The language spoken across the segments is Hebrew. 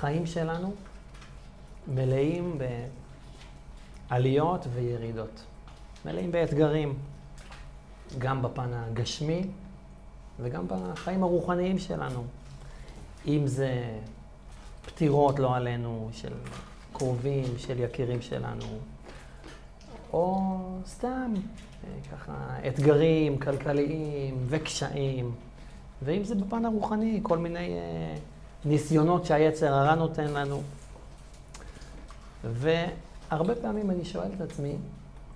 החיים שלנו מלאים בעליות וירידות, מלאים באתגרים, גם בפן הגשמי וגם בחיים הרוחניים שלנו. אם זה פטירות, לא עלינו, של קרובים, של יקירים שלנו, או סתם אה, ככה אתגרים כלכליים וקשיים, ואם זה בפן הרוחני, כל מיני אה, ניסיונות שהיצר הרע נותן לנו. והרבה פעמים אני שואל את עצמי,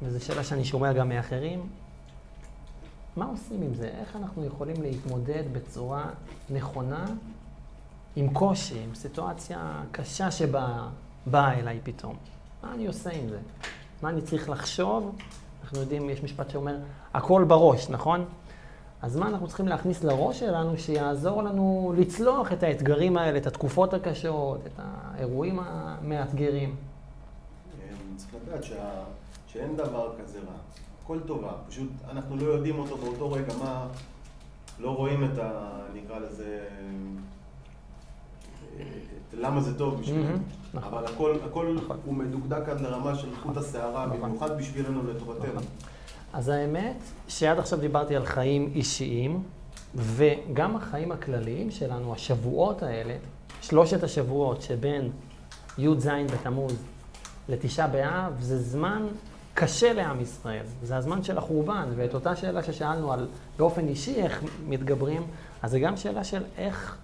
וזו שאלה שאני שומע גם מאחרים, מה עושים עם זה? איך אנחנו יכולים להתמודד בצורה נכונה עם קושי, עם סיטואציה קשה שבאה אליי פתאום? מה אני עושה עם זה? מה אני צריך לחשוב? אנחנו יודעים, יש משפט שאומר, הכל בראש, נכון? אז מה אנחנו צריכים להכניס לראש שלנו שיעזור לנו לצלוח את האתגרים האלה, את התקופות הקשות, את האירועים המאתגרים? צריך לדעת שה... שאין דבר כזה רע. הכל טובה, פשוט אנחנו לא יודעים אותו באותו רגע, מה... לא רואים את ה... נקרא לזה... את למה זה טוב בשבילנו. נכון. אבל הכל, הכל נכון. הוא מדוקדק עד לרמה של חוט השערה, נכון. במיוחד בשבילנו לטובתנו. אז האמת שעד עכשיו דיברתי על חיים אישיים, וגם החיים הכלליים שלנו, השבועות האלה, שלושת השבועות שבין י"ז בתמוז לתשעה באב, זה זמן קשה לעם ישראל. זה הזמן של החורבן, ואת אותה שאלה ששאלנו על באופן אישי איך מתגברים, אז זו גם שאלה של איך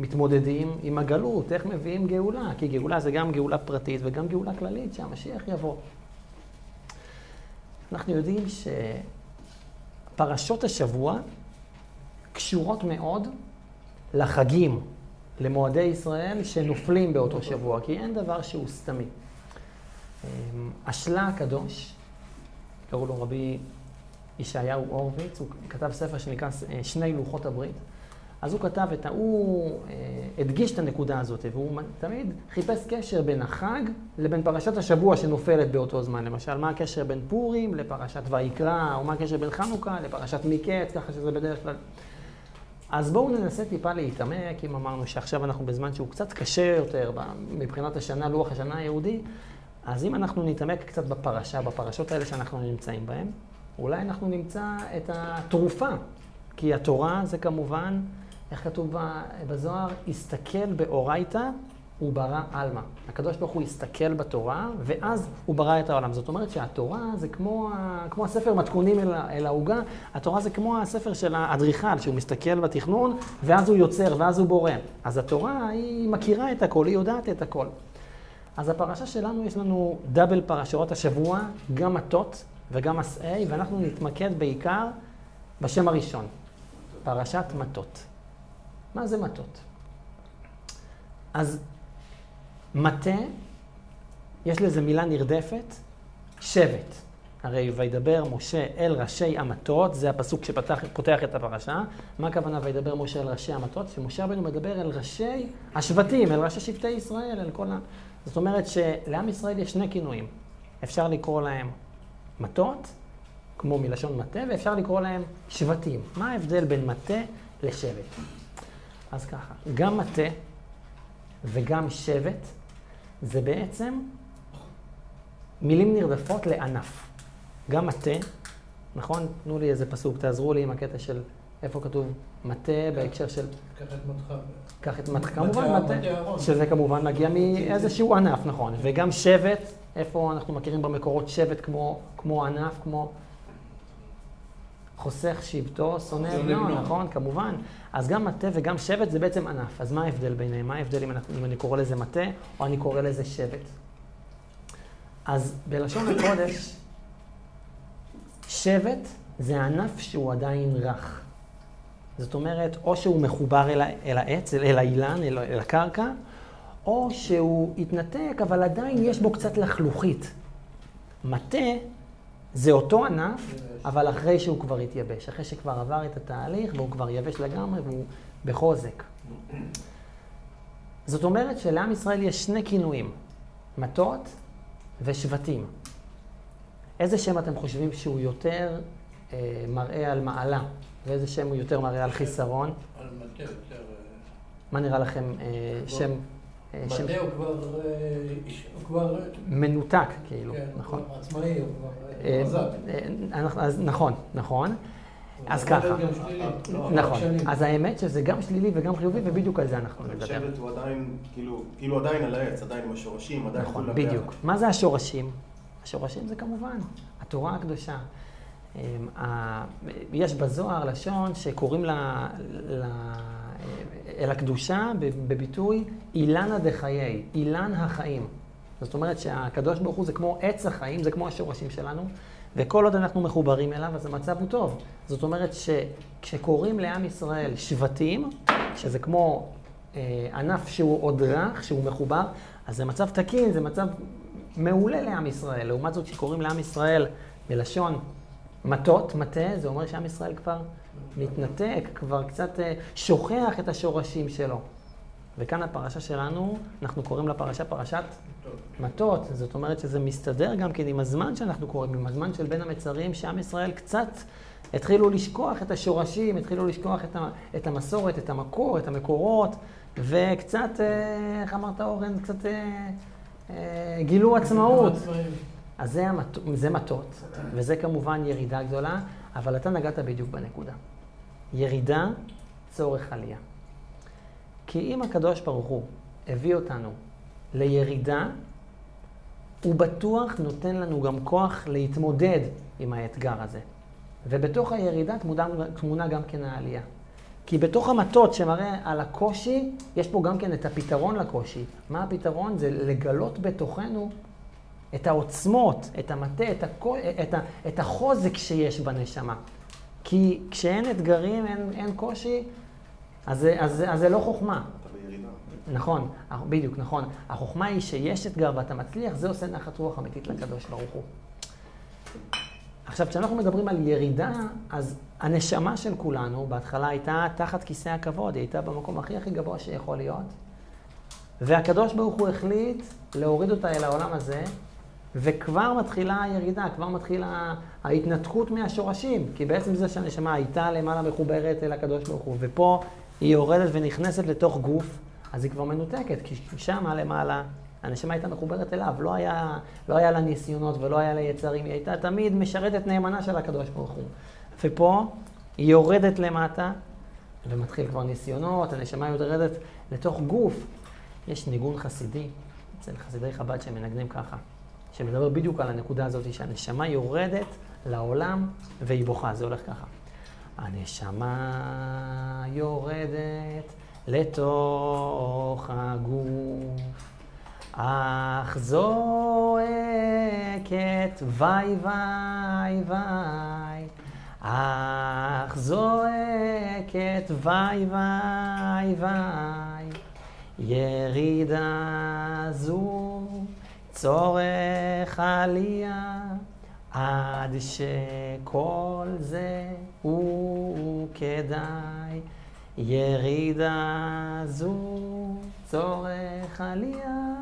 מתמודדים עם הגלות, איך מביאים גאולה, כי גאולה זה גם גאולה פרטית וגם גאולה כללית, שהמשיח יבוא. אנחנו יודעים שפרשות השבוע קשורות מאוד לחגים, למועדי ישראל שנופלים באותו שבוע, כי אין דבר שהוא סתמי. השלה הקדוש, קראו לו רבי ישעיהו הורוביץ, הוא כתב ספר שנקרא שני לוחות הברית. אז הוא כתב את ה... הוא אה, הדגיש את הנקודה הזאת, והוא תמיד חיפש קשר בין החג לבין פרשת השבוע שנופלת באותו זמן. למשל, מה הקשר בין פורים לפרשת ויקרא, או מה הקשר בין חנוכה לפרשת מקץ, ככה שזה בדרך כלל... אז בואו ננסה טיפה להתעמק, אם אמרנו שעכשיו אנחנו בזמן שהוא קצת קשה יותר מבחינת השנה, לוח השנה היהודי, אז אם אנחנו נתעמק קצת בפרשה, בפרשות האלה שאנחנו נמצאים בהן, אולי אנחנו נמצא את התרופה. כי התורה זה כמובן איך כתוב בזוהר? הסתכל באורייתא וברא עלמא. הקדוש ברוך הוא הסתכל בתורה, ואז הוא ברא את העולם. זאת אומרת שהתורה זה כמו, כמו הספר מתכונים אל העוגה, התורה זה כמו הספר של האדריכל, שהוא מסתכל בתכנון, ואז הוא יוצר, ואז הוא בורא. אז התורה, היא מכירה את הכל, היא יודעת את הכל. אז הפרשה שלנו, יש לנו דאבל פרשות השבוע, גם מטות וגם מסעי, ואנחנו נתמקד בעיקר בשם הראשון, פרשת מטות. מה זה מטות? אז מטה, יש לזה מילה נרדפת, שבט. הרי וידבר משה אל ראשי המטות, זה הפסוק שפותח את הפרשה. מה הכוונה וידבר משה אל ראשי המטות? שמשה רבנו מדבר אל ראשי השבטים, אל ראשי שבטי ישראל, אל כל ה... זאת אומרת שלעם ישראל יש שני כינויים. אפשר לקרוא להם מטות, כמו מלשון מטה, ואפשר לקרוא להם שבטים. מה ההבדל בין מטה לשבט? אז ככה, גם מטה וגם שבט זה בעצם מילים נרדפות לענף. גם מטה, נכון? תנו לי איזה פסוק, תעזרו לי עם הקטע של איפה כתוב מטה בהקשר של... קח את מתך. קח את מתך, כמובן מטה, שזה כמובן מגיע מאיזשהו ענף, נכון. וגם שבט, איפה אנחנו מכירים במקורות שבט כמו, כמו ענף, כמו חוסך שבטו, שונא בנו, נכון? כמובן. אז גם מטה וגם שבט זה בעצם ענף. אז מה ההבדל ביניהם? מה ההבדל אם, אם אני קורא לזה מטה או אני קורא לזה שבט? אז בלשון הקודש, שבט זה ענף שהוא עדיין רך. זאת אומרת, או שהוא מחובר אל, אל העץ, אל, אל האילן, אל, אל הקרקע, או שהוא התנתק, אבל עדיין יש בו קצת לחלוכית. מטה זה אותו ענף, אבל אחרי שהוא כבר התייבש, אחרי שכבר עבר את התהליך והוא כבר יבש לגמרי והוא בחוזק. זאת אומרת שלעם ישראל יש שני כינויים, מטות ושבטים. איזה שם אתם חושבים שהוא יותר אה, מראה על מעלה, ואיזה שם הוא יותר מראה על חיסרון? על מטה יותר... אה, מה נראה לכם אה, שם מטה הוא כבר, אה, איש- הוא כבר, מנותק, כאילו, כן, הוא נכון. כבר עצמאי, הוא כבר אה, אה, חזק. אה, אז נכון, נכון. אז ככה. לא, נכון. אז האמת שזה גם שלילי וגם חיובי, ובדיוק על זה אנחנו אבל נדבר. השבט הוא עדיין, כאילו, כאילו עדיין על העץ, עדיין עם השורשים, עדיין נכון, כולם בדיוק. ביחד. מה זה השורשים? השורשים זה כמובן התורה הקדושה. יש בזוהר לשון שקוראים לה, אל הקדושה בביטוי אילנה דחיי, אילן החיים. זאת אומרת שהקדוש ברוך הוא זה כמו עץ החיים, זה כמו השורשים שלנו, וכל עוד אנחנו מחוברים אליו, אז המצב הוא טוב. זאת אומרת שכשקוראים לעם ישראל שבטים, שזה כמו אה, ענף שהוא עוד רך, שהוא מחובר, אז זה מצב תקין, זה מצב מעולה לעם ישראל. לעומת זאת, כשקוראים לעם ישראל בלשון מטות, מטה, זה אומר שעם ישראל כבר מתנתק, כבר קצת אה, שוכח את השורשים שלו. וכאן הפרשה שלנו, אנחנו קוראים לפרשה פרשת מטות, זאת אומרת שזה מסתדר גם כן עם הזמן שאנחנו קוראים, עם הזמן של בין המצרים, שעם ישראל קצת התחילו לשכוח את השורשים, התחילו לשכוח את, ה, את המסורת, את המקור, את המקורות, וקצת, אה, איך אמרת אורן, קצת אה, אה, גילו עצמאות. אז זה, המט... זה מטות, וזה כמובן ירידה גדולה, אבל אתה נגעת בדיוק בנקודה. ירידה, צורך עלייה. כי אם הקדוש ברוך הוא הביא אותנו לירידה, הוא בטוח נותן לנו גם כוח להתמודד עם האתגר הזה. ובתוך הירידה תמונה גם כן העלייה. כי בתוך המטות שמראה על הקושי, יש פה גם כן את הפתרון לקושי. מה הפתרון? זה לגלות בתוכנו את העוצמות, את המטה, את, הכו, את, ה, את החוזק שיש בנשמה. כי כשאין אתגרים, אין, אין קושי, אז, אז, אז זה לא חוכמה. נכון, בדיוק, נכון. החוכמה היא שיש אתגר ואתה מצליח, זה עושה נחת רוח אמיתית לקדוש ברוך הוא. עכשיו, כשאנחנו מדברים על ירידה, אז הנשמה של כולנו בהתחלה הייתה תחת כיסא הכבוד, היא הייתה במקום הכי הכי גבוה שיכול להיות, והקדוש ברוך הוא החליט להוריד אותה אל העולם הזה, וכבר מתחילה הירידה, כבר מתחילה ההתנתקות מהשורשים, כי בעצם זה שהנשמה הייתה למעלה מחוברת אל הקדוש ברוך הוא, ופה היא יורדת ונכנסת לתוך גוף, אז היא כבר מנותקת, כי שמה למעלה הנשמה הייתה מחוברת אליו, לא היה, לא היה לה ניסיונות ולא היה לה יצרים, היא הייתה תמיד משרתת נאמנה של הקדוש ברוך הוא. ופה היא יורדת למטה, ומתחיל כבר ניסיונות, הנשמה יורדת לתוך גוף. יש ניגון חסידי אצל חסידי חב"ד שמנגנים ככה, שמדבר בדיוק על הנקודה הזאת שהנשמה יורדת לעולם והיא בוכה, זה הולך ככה. הנשמה יורדת לתוך הגוף, אך זועקת וי וי וי, אך זועקת וי וי וי, ירידה זו צורך עלייה, עד שכל זה הוא כדאי. ירידה זו צורך עלייה,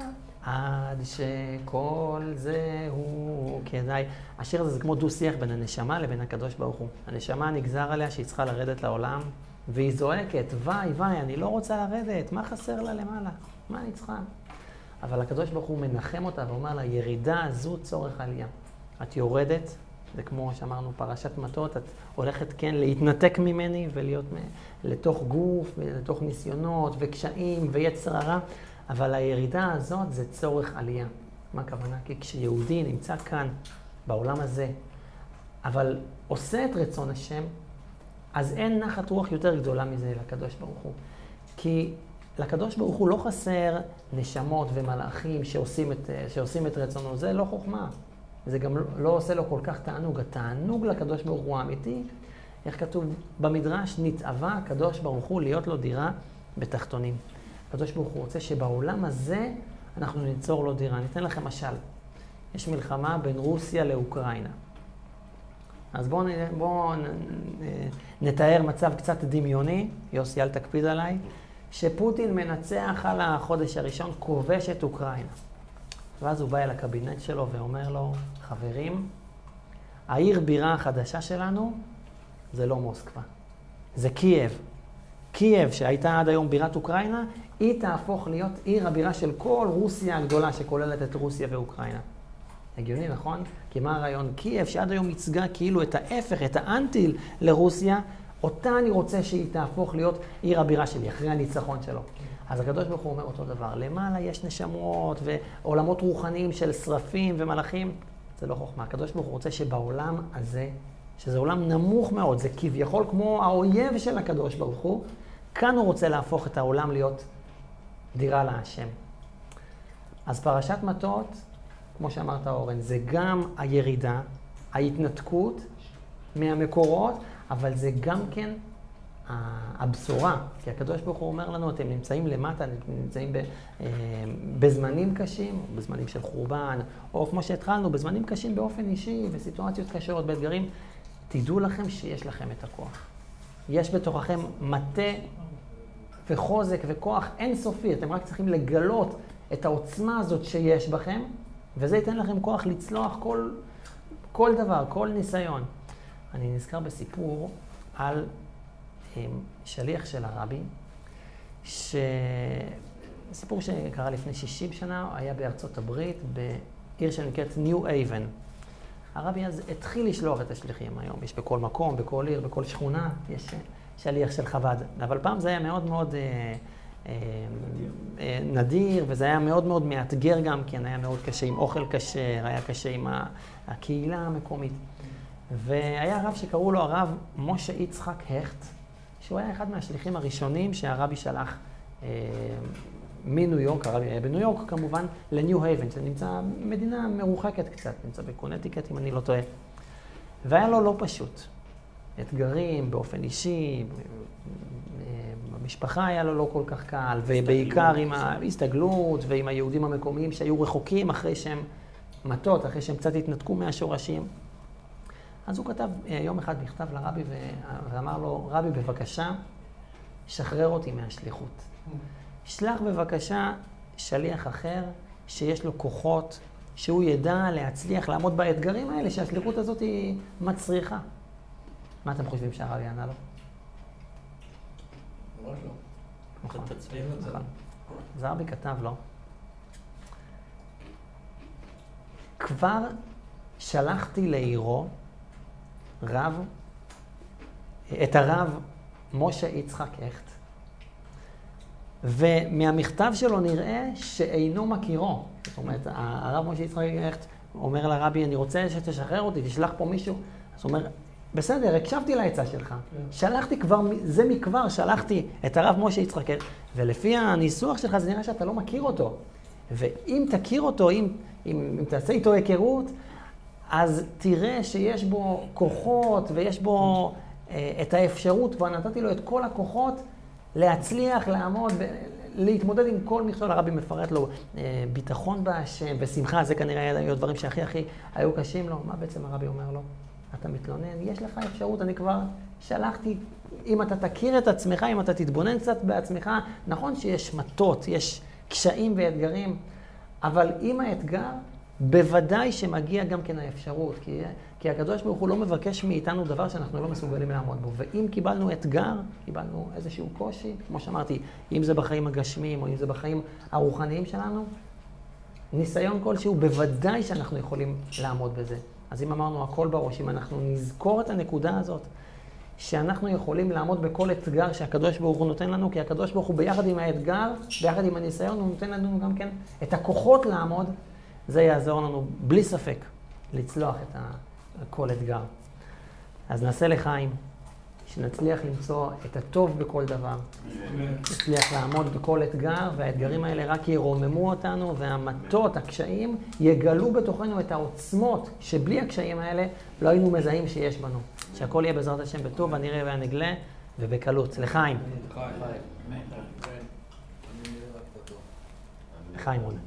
עד שכל זה הוא כדאי. השיר הזה זה כמו דו-שיח בין הנשמה לבין הקדוש ברוך הוא. הנשמה נגזר עליה שהיא צריכה לרדת לעולם, והיא זועקת, וואי וואי, אני לא רוצה לרדת, מה חסר לה למעלה? מה אני צריכה? אבל הקדוש ברוך הוא מנחם אותה ואומר לה, ירידה זו צורך עלייה. את יורדת, זה כמו שאמרנו, פרשת מטות, את הולכת כן להתנתק ממני ולהיות מ- לתוך גוף, ולתוך ניסיונות וקשיים ויצר הרע, אבל הירידה הזאת זה צורך עלייה. מה הכוונה? כי כשיהודי נמצא כאן, בעולם הזה, אבל עושה את רצון השם, אז אין נחת רוח יותר גדולה מזה לקדוש ברוך הוא. כי לקדוש ברוך הוא לא חסר נשמות ומלאכים שעושים את, שעושים את רצונו, זה לא חוכמה. זה גם לא, לא עושה לו כל כך תענוג. התענוג לקדוש ברוך הוא האמיתי, איך כתוב במדרש, נתאווה הקדוש ברוך הוא להיות לו דירה בתחתונים. הקדוש ברוך הוא רוצה שבעולם הזה אנחנו ניצור לו דירה. אני אתן לכם משל. יש מלחמה בין רוסיה לאוקראינה. אז בואו בוא נתאר מצב קצת דמיוני, יוסי אל תקפיד עליי, שפוטין מנצח על החודש הראשון, כובש את אוקראינה. ואז הוא בא אל הקבינט שלו ואומר לו, חברים, העיר בירה החדשה שלנו זה לא מוסקבה, זה קייב. קייב, שהייתה עד היום בירת אוקראינה, היא תהפוך להיות עיר הבירה של כל רוסיה הגדולה, שכוללת את רוסיה ואוקראינה. הגיוני, נכון? כי מה הרעיון? קייב, שעד היום ייצגה כאילו את ההפך, את האנטי לרוסיה, אותה אני רוצה שהיא תהפוך להיות עיר הבירה שלי, אחרי הניצחון שלו. אז הקדוש ברוך הוא אומר אותו דבר, למעלה יש נשמות ועולמות רוחניים של שרפים ומלאכים, זה לא חוכמה. הקדוש ברוך הוא רוצה שבעולם הזה, שזה עולם נמוך מאוד, זה כביכול כמו האויב של הקדוש ברוך הוא, כאן הוא רוצה להפוך את העולם להיות דירה להשם. אז פרשת מטות, כמו שאמרת אורן, זה גם הירידה, ההתנתקות מהמקורות, אבל זה גם כן הבשורה, כי הקדוש ברוך הוא אומר לנו, אתם נמצאים למטה, אתם נמצאים ב, אה, בזמנים קשים, בזמנים של חורבן, או כמו שהתחלנו, בזמנים קשים באופן אישי, בסיטואציות קשות, באתגרים, תדעו לכם שיש לכם את הכוח. יש בתוככם מטה וחוזק וכוח אינסופי, אתם רק צריכים לגלות את העוצמה הזאת שיש בכם, וזה ייתן לכם כוח לצלוח כל, כל דבר, כל ניסיון. אני נזכר בסיפור על שליח של הרבי, ש... סיפור שקרה לפני 60 שנה, היה בארצות הברית, בעיר שנקראת ניו אייבן. הרבי אז התחיל לשלוח את השליחים היום, יש בכל מקום, בכל עיר, בכל שכונה, יש שליח של חב"ד. אבל פעם זה היה מאוד מאוד אה, אה, אה, נדיר, וזה היה מאוד מאוד מאתגר גם כן, היה מאוד קשה עם אוכל כשר, היה קשה עם הקהילה המקומית. והיה רב שקראו לו הרב משה יצחק הכט, שהוא היה אחד מהשליחים הראשונים שהרבי שלח אה, מניו יורק, הרבי היה בניו יורק כמובן, לניו הייבן, שנמצא מדינה מרוחקת קצת, נמצא בקונטיקט אם אני לא טועה. והיה לו לא פשוט. אתגרים באופן אישי, במשפחה היה לו לא כל כך קל, ובעיקר עם ההסתגלות ועם היהודים המקומיים שהיו רחוקים אחרי שהם מטות, אחרי שהם קצת התנתקו מהשורשים. אז הוא כתב אה, יום אחד מכתב לרבי ואמר לו, רבי, בבקשה, שחרר אותי מהשליחות. שלח בבקשה שליח אחר שיש לו כוחות, שהוא ידע להצליח לעמוד באתגרים האלה שהשליחות הזאת היא מצריכה. מה אתם חושבים שהרבי ענה לו? ממש לא. נכון. נכון. אז הרבי כתב לו, כבר שלחתי לעירו רב, את הרב משה יצחק הכט, ומהמכתב שלו נראה שאינו מכירו. זאת אומרת, הרב משה יצחק הכט אומר לרבי, אני רוצה שתשחרר אותי, תשלח פה מישהו. אז הוא אומר, בסדר, הקשבתי לעצה שלך. כן. שלחתי כבר, זה מכבר שלחתי את הרב משה יצחק הכט, ולפי הניסוח שלך זה נראה שאתה לא מכיר אותו. ואם תכיר אותו, אם, אם, אם תעשה איתו היכרות, אז תראה שיש בו כוחות ויש בו אה, את האפשרות, כבר נתתי לו את כל הכוחות להצליח, לעמוד, להתמודד עם כל מכשול. הרבי מפרט לו אה, ביטחון בהשם ושמחה, זה כנראה היו הדברים שהכי הכי היו קשים לו. מה בעצם הרבי אומר לו? אתה מתלונן, יש לך אפשרות, אני כבר שלחתי, אם אתה תכיר את עצמך, אם אתה תתבונן קצת בעצמך, נכון שיש מטות, יש קשיים ואתגרים, אבל אם האתגר בוודאי שמגיע גם כן האפשרות, כי, כי הקדוש ברוך הוא לא מבקש מאיתנו דבר שאנחנו לא מסוגלים לעמוד בו. ואם קיבלנו אתגר, קיבלנו איזשהו קושי, כמו שאמרתי, אם זה בחיים הגשמיים או אם זה בחיים הרוחניים שלנו, ניסיון כלשהו, בוודאי שאנחנו יכולים לעמוד בזה. אז אם אמרנו הכל בראש, אם אנחנו נזכור את הנקודה הזאת, שאנחנו יכולים לעמוד בכל אתגר שהקדוש ברוך הוא נותן לנו, כי הקדוש ברוך הוא ביחד עם האתגר, ביחד עם הניסיון, הוא נותן לנו גם כן את הכוחות לעמוד זה יעזור לנו בלי ספק לצלוח את כל אתגר. אז נעשה לחיים, שנצליח למצוא את הטוב בכל דבר, נצליח לעמוד בכל אתגר, והאתגרים האלה רק ירוממו אותנו, והמטות, הקשיים, יגלו בתוכנו את העוצמות שבלי הקשיים האלה לא היינו מזהים שיש בנו. שהכל יהיה בעזרת השם בטוב, הנראה והנגלה, ובקלות. לחיים. לחיים, רונה.